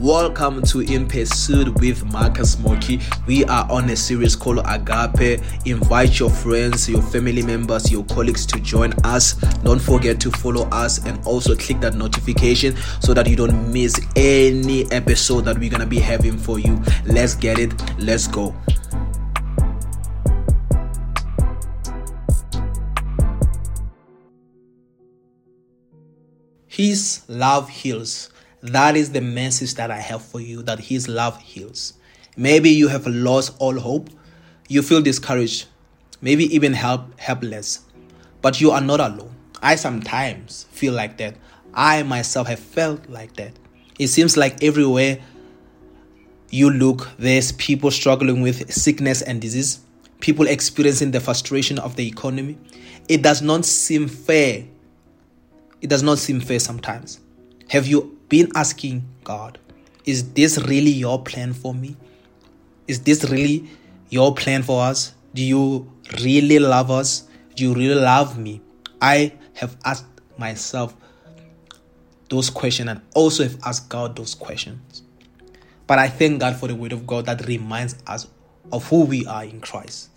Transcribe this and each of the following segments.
Welcome to In Pursuit with Marcus Mooki. We are on a series called Agape. Invite your friends, your family members, your colleagues to join us. Don't forget to follow us and also click that notification so that you don't miss any episode that we're gonna be having for you. Let's get it. Let's go. His love heals. That is the message that I have for you that His love heals. Maybe you have lost all hope. You feel discouraged, maybe even help, helpless. But you are not alone. I sometimes feel like that. I myself have felt like that. It seems like everywhere you look, there's people struggling with sickness and disease, people experiencing the frustration of the economy. It does not seem fair. It does not seem fair sometimes. Have you been asking God, is this really your plan for me? Is this really your plan for us? Do you really love us? Do you really love me? I have asked myself those questions and also have asked God those questions. But I thank God for the word of God that reminds us of who we are in Christ.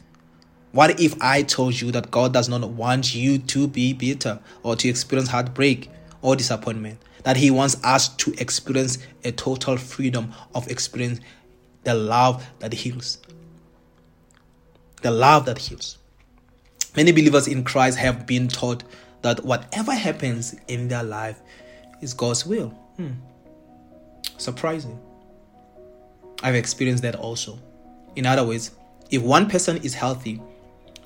What if I told you that God does not want you to be bitter or to experience heartbreak or disappointment? That He wants us to experience a total freedom of experience the love that heals. The love that heals. Many believers in Christ have been taught that whatever happens in their life is God's will. Hmm. Surprising. I've experienced that also. In other words, if one person is healthy,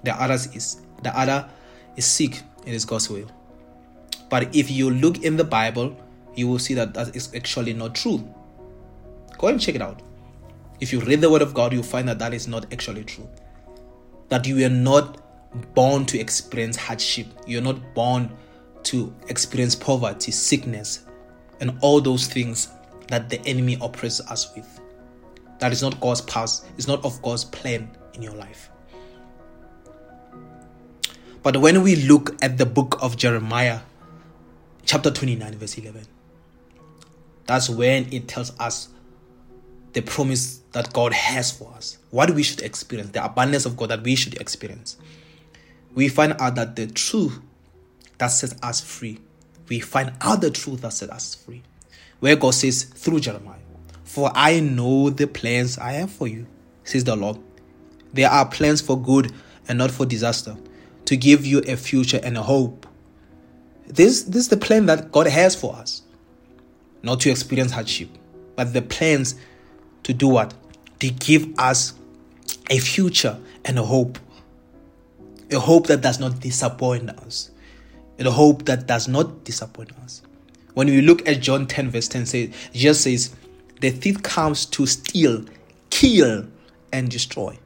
the other is the other is sick, it is God's will. But if you look in the Bible, you will see that that is actually not true. Go and check it out. If you read the Word of God, you'll find that that is not actually true. That you are not born to experience hardship. You're not born to experience poverty, sickness, and all those things that the enemy oppresses us with. That is not God's past, it's not of God's plan in your life. But when we look at the book of Jeremiah, chapter 29, verse 11, that's when it tells us the promise that God has for us, what we should experience, the abundance of God that we should experience. We find out that the truth that sets us free, we find out the truth that sets us free. Where God says through Jeremiah, For I know the plans I have for you, says the Lord. There are plans for good and not for disaster, to give you a future and a hope. This, this is the plan that God has for us. Not to experience hardship, but the plans to do what? To give us a future and a hope. A hope that does not disappoint us. A hope that does not disappoint us. When we look at John 10, verse 10, say, Jesus says, The thief comes to steal, kill, and destroy.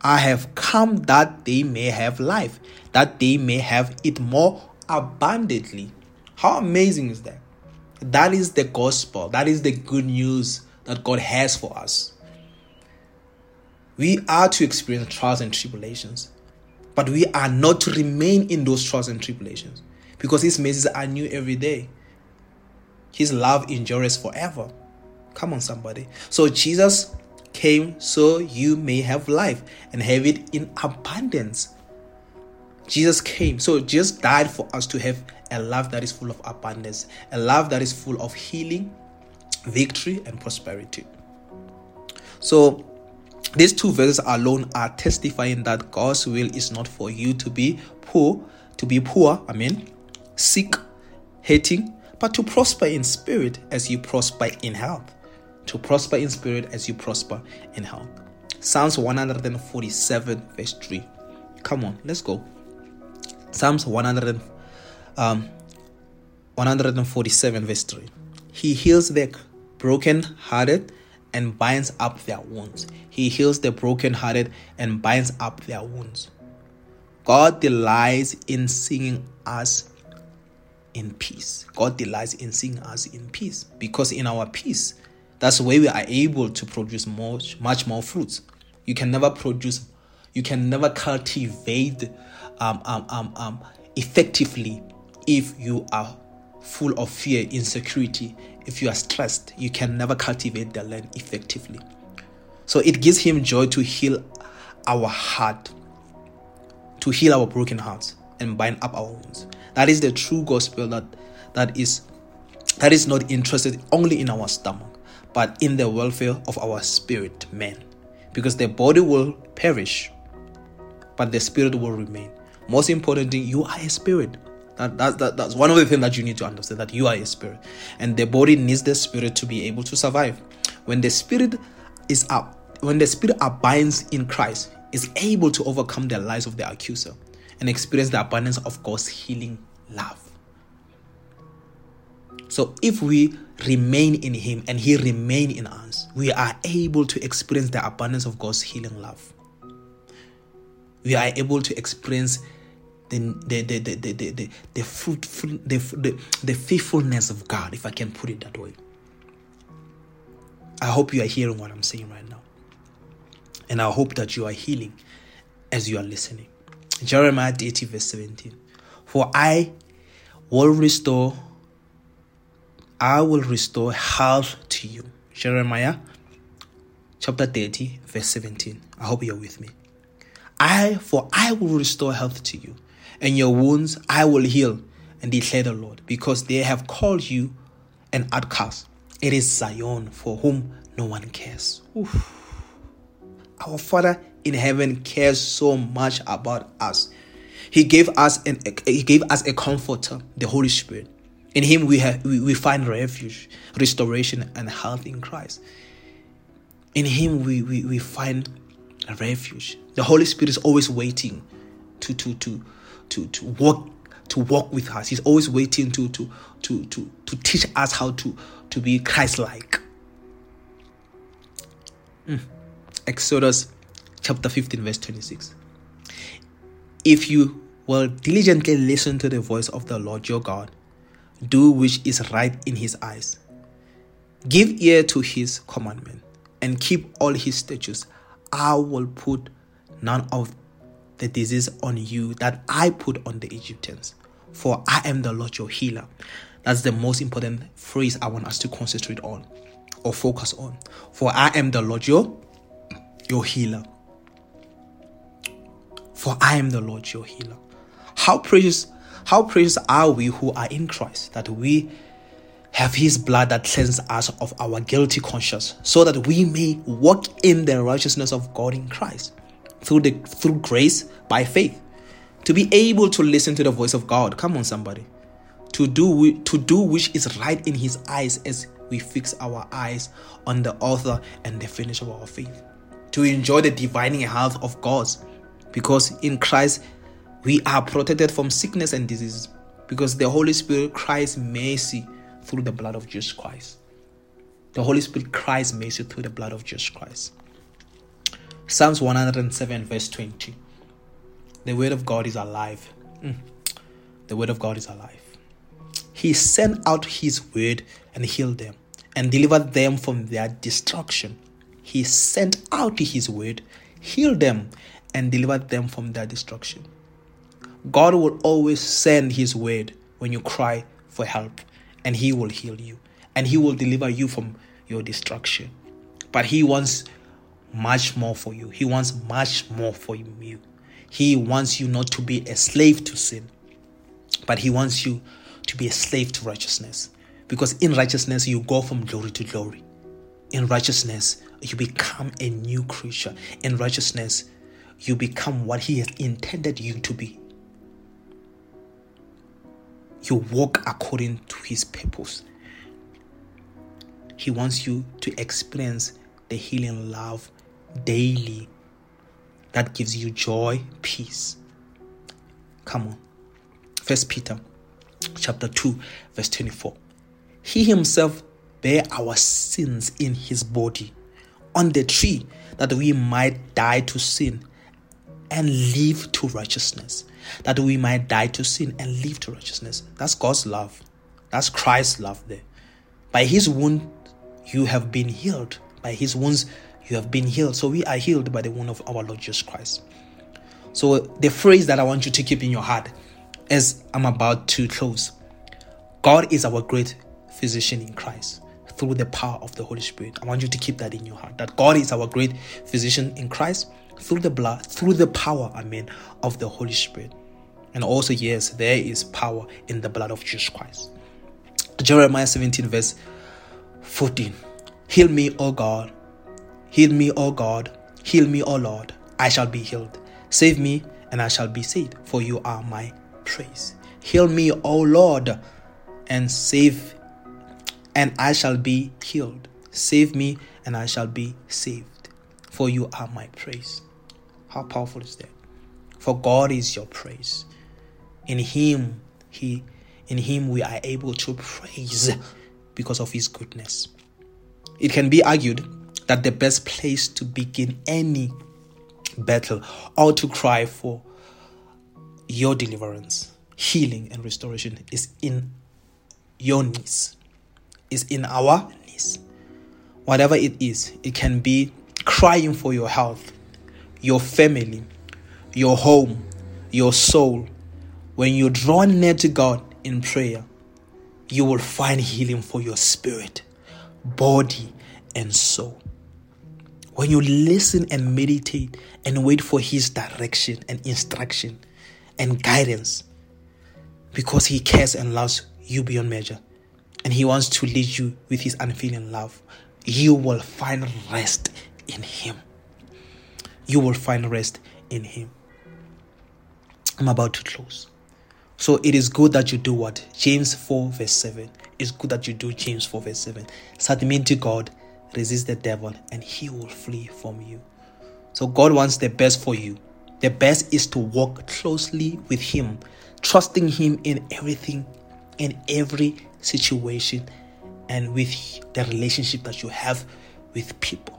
I have come that they may have life, that they may have it more abundantly. How amazing is that? That is the gospel. That is the good news that God has for us. We are to experience trials and tribulations, but we are not to remain in those trials and tribulations because His mercies are new every day. His love endures forever. Come on, somebody. So, Jesus came so you may have life and have it in abundance. Jesus came, so Jesus died for us to have a life that is full of abundance, a life that is full of healing, victory, and prosperity. So, these two verses alone are testifying that God's will is not for you to be poor, to be poor, I mean, sick, hating, but to prosper in spirit as you prosper in health to prosper in spirit as you prosper in health. Psalms 147, verse 3. Come on, let's go. Psalms 100, um, 147, verse 3. He heals the broken hearted and binds up their wounds. He heals the broken hearted and binds up their wounds. God delights in seeing us in peace. God delights in seeing us in peace because in our peace, that's where we are able to produce much, much more fruits. You can never produce, you can never cultivate um, um, um, um, effectively if you are full of fear, insecurity, if you are stressed, you can never cultivate the land effectively. So it gives him joy to heal our heart, to heal our broken hearts and bind up our wounds. That is the true gospel that that is that is not interested only in our stomach, but in the welfare of our spirit man. Because the body will perish, but the spirit will remain. Most importantly, you are a spirit. That, that, that, that's one of the things that you need to understand that you are a spirit. And the body needs the spirit to be able to survive. When the spirit is up, when the spirit abides in Christ, is able to overcome the lies of the accuser and experience the abundance of God's healing love. So if we remain in him and he remain in us, we are able to experience the abundance of God's healing love. We are able to experience the the the the the, the, the, fruitful the, the, the faithfulness of God, if I can put it that way. I hope you are hearing what I'm saying right now. And I hope that you are healing as you are listening. Jeremiah 30, verse 17. For I will restore, I will restore health to you. Jeremiah chapter 30, verse 17. I hope you're with me. I, for I will restore health to you and your wounds I will heal, and declare the Lord, because they have called you an outcast. It is Zion for whom no one cares. Oof. Our Father in heaven cares so much about us. He gave us an He gave us a comforter, the Holy Spirit. In Him we have we, we find refuge, restoration, and health in Christ. In Him we, we, we find a refuge. The Holy Spirit is always waiting to to to to to walk to walk with us. He's always waiting to to to to to teach us how to to be Christ-like. Mm. Exodus chapter 15, verse 26. If you will diligently listen to the voice of the Lord your God, do which is right in his eyes, give ear to his commandment, and keep all his statutes, I will put none of the disease on you that I put on the Egyptians. For I am the Lord your healer. That's the most important phrase I want us to concentrate on or focus on. For I am the Lord your, your healer. For I am the Lord your healer. How precious, how precious are we who are in Christ that we have his blood that cleanses us of our guilty conscience, so that we may walk in the righteousness of God in Christ through the through grace by faith to be able to listen to the voice of God. Come on, somebody. To do to do which is right in His eyes as we fix our eyes on the author and the finisher of our faith. To enjoy the divine health of God, because in Christ we are protected from sickness and disease, because the Holy Spirit cries mercy through the blood of Jesus Christ. The Holy Spirit cries mercy through the blood of Jesus Christ. Psalms 107, verse 20. The word of God is alive. Mm. The word of God is alive. He sent out his word and healed them and delivered them from their destruction. He sent out his word, healed them, and delivered them from their destruction. God will always send his word when you cry for help, and he will heal you, and he will deliver you from your destruction. But he wants much more for you. He wants much more for you. He wants you not to be a slave to sin, but He wants you to be a slave to righteousness. Because in righteousness, you go from glory to glory. In righteousness, you become a new creature. In righteousness, you become what He has intended you to be. You walk according to His purpose. He wants you to experience the healing love daily that gives you joy, peace. Come on. First Peter chapter 2, verse 24. He himself bare our sins in his body on the tree that we might die to sin and live to righteousness. That we might die to sin and live to righteousness. That's God's love. That's Christ's love there. By his wound, you have been healed. By his wounds, you have been healed. So we are healed by the wound of our Lord Jesus Christ. So the phrase that I want you to keep in your heart as I'm about to close God is our great physician in Christ through the power of the Holy Spirit. I want you to keep that in your heart that God is our great physician in Christ through the blood, through the power, I mean, of the Holy Spirit. And also, yes, there is power in the blood of Jesus Christ. Jeremiah 17, verse 14. Heal me, O God. Heal me, O God. Heal me, O Lord. I shall be healed. Save me, and I shall be saved, for you are my praise. Heal me, O Lord, and save, and I shall be healed. Save me, and I shall be saved, for you are my praise. How powerful is that? For God is your praise. In Him, He in Him we are able to praise because of His goodness. It can be argued that the best place to begin any battle or to cry for your deliverance, healing, and restoration is in your knees, is in our knees. Whatever it is, it can be crying for your health, your family, your home, your soul. When you draw near to God in prayer, you will find healing for your spirit, body, and soul. When you listen and meditate and wait for His direction and instruction and guidance, because He cares and loves you beyond measure, and He wants to lead you with His unfailing love, you will find rest in Him. You will find rest in Him. I'm about to close. So it is good that you do what? James 4, verse 7. It's good that you do James 4, verse 7. Submit to God resist the devil and he will flee from you. So God wants the best for you. The best is to walk closely with him, trusting him in everything, in every situation, and with the relationship that you have with people.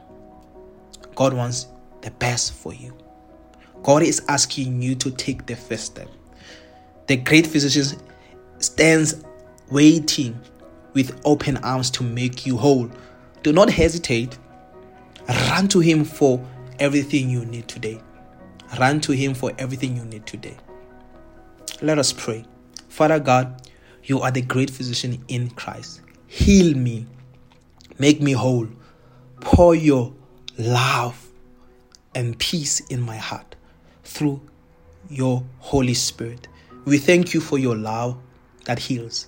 God wants the best for you. God is asking you to take the first step. The great physician stands waiting with open arms to make you whole do not hesitate. Run to Him for everything you need today. Run to Him for everything you need today. Let us pray. Father God, you are the great physician in Christ. Heal me. Make me whole. Pour your love and peace in my heart through your Holy Spirit. We thank you for your love that heals.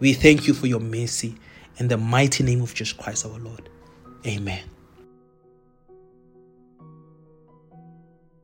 We thank you for your mercy. In the mighty name of Jesus Christ our Lord. Amen.